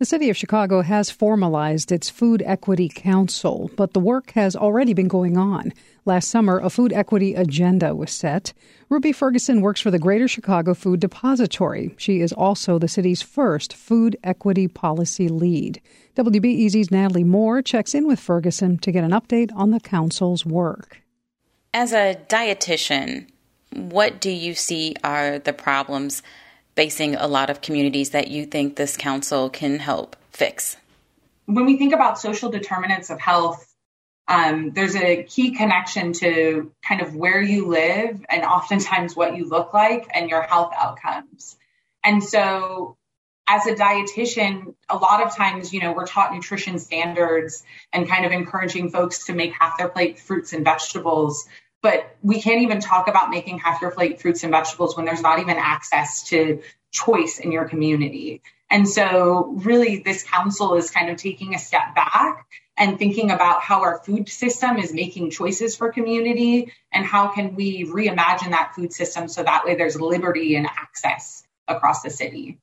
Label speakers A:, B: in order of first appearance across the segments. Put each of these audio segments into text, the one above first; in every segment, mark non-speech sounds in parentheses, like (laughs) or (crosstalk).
A: The City of Chicago has formalized its Food Equity Council, but the work has already been going on. Last summer, a food equity agenda was set. Ruby Ferguson works for the Greater Chicago Food Depository. She is also the city's first food equity policy lead. WBEZ's Natalie Moore checks in with Ferguson to get an update on the council's work.
B: As a dietitian, what do you see are the problems facing a lot of communities that you think this council can help fix?
C: When we think about social determinants of health, um, there's a key connection to kind of where you live and oftentimes what you look like and your health outcomes. And so, as a dietitian, a lot of times, you know, we're taught nutrition standards and kind of encouraging folks to make half their plate fruits and vegetables but we can't even talk about making half your plate fruits and vegetables when there's not even access to choice in your community. And so, really, this council is kind of taking a step back and thinking about how our food system is making choices for community and how can we reimagine that food system so that way there's liberty and access across the city.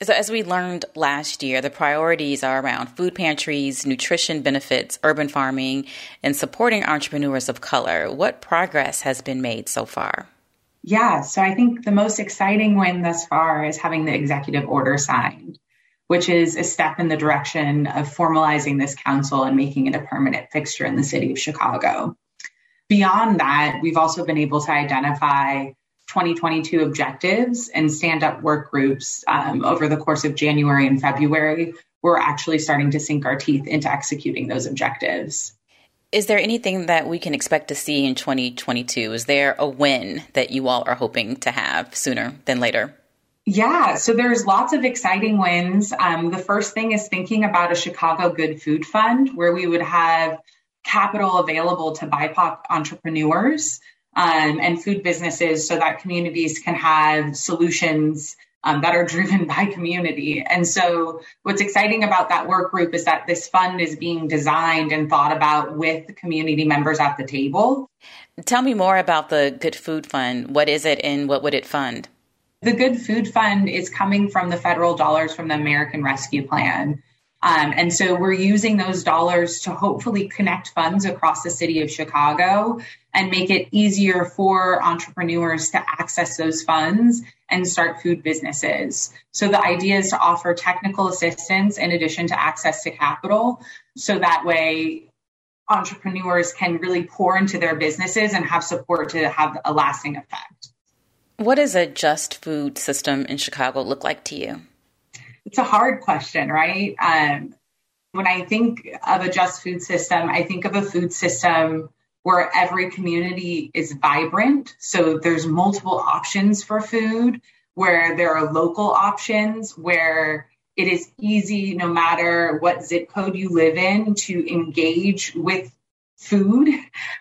B: So, as we learned last year, the priorities are around food pantries, nutrition benefits, urban farming, and supporting entrepreneurs of color. What progress has been made so far?
C: Yeah, so I think the most exciting win thus far is having the executive order signed, which is a step in the direction of formalizing this council and making it a permanent fixture in the city of Chicago. Beyond that, we've also been able to identify 2022 objectives and stand up work groups um, over the course of January and February, we're actually starting to sink our teeth into executing those objectives.
B: Is there anything that we can expect to see in 2022? Is there a win that you all are hoping to have sooner than later?
C: Yeah, so there's lots of exciting wins. Um, the first thing is thinking about a Chicago Good Food Fund where we would have capital available to BIPOC entrepreneurs um, and food businesses so that communities can have solutions um, that are (laughs) driven by community. And so, what's exciting about that work group is that this fund is being designed and thought about with community members at the table.
B: Tell me more about the Good Food Fund. What is it and what would it fund?
C: The Good Food Fund is coming from the federal dollars from the American Rescue Plan. Um, and so we're using those dollars to hopefully connect funds across the city of Chicago and make it easier for entrepreneurs to access those funds and start food businesses. So the idea is to offer technical assistance in addition to access to capital. So that way entrepreneurs can really pour into their businesses and have support to have a lasting effect.
B: What does a just food system in Chicago look like to you?
C: It's a hard question, right? Um, when I think of a just food system, I think of a food system where every community is vibrant. So there's multiple options for food, where there are local options, where it is easy, no matter what zip code you live in, to engage with food,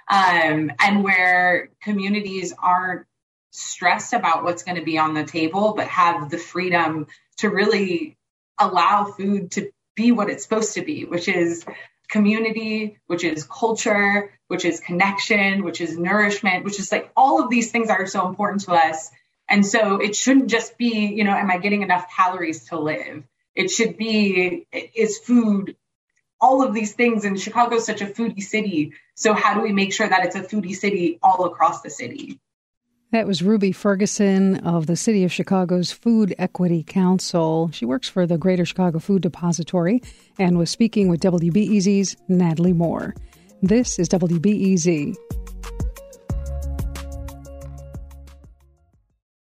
C: um, and where communities aren't stressed about what's going to be on the table, but have the freedom to really allow food to be what it's supposed to be, which is community, which is culture, which is connection, which is nourishment, which is like all of these things are so important to us. And so it shouldn't just be, you know, am I getting enough calories to live? It should be, is food all of these things? And Chicago is such a foodie city. So how do we make sure that it's a foodie city all across the city?
A: That was Ruby Ferguson of the City of Chicago's Food Equity Council. She works for the Greater Chicago Food Depository and was speaking with WBEZ's Natalie Moore. This is WBEZ.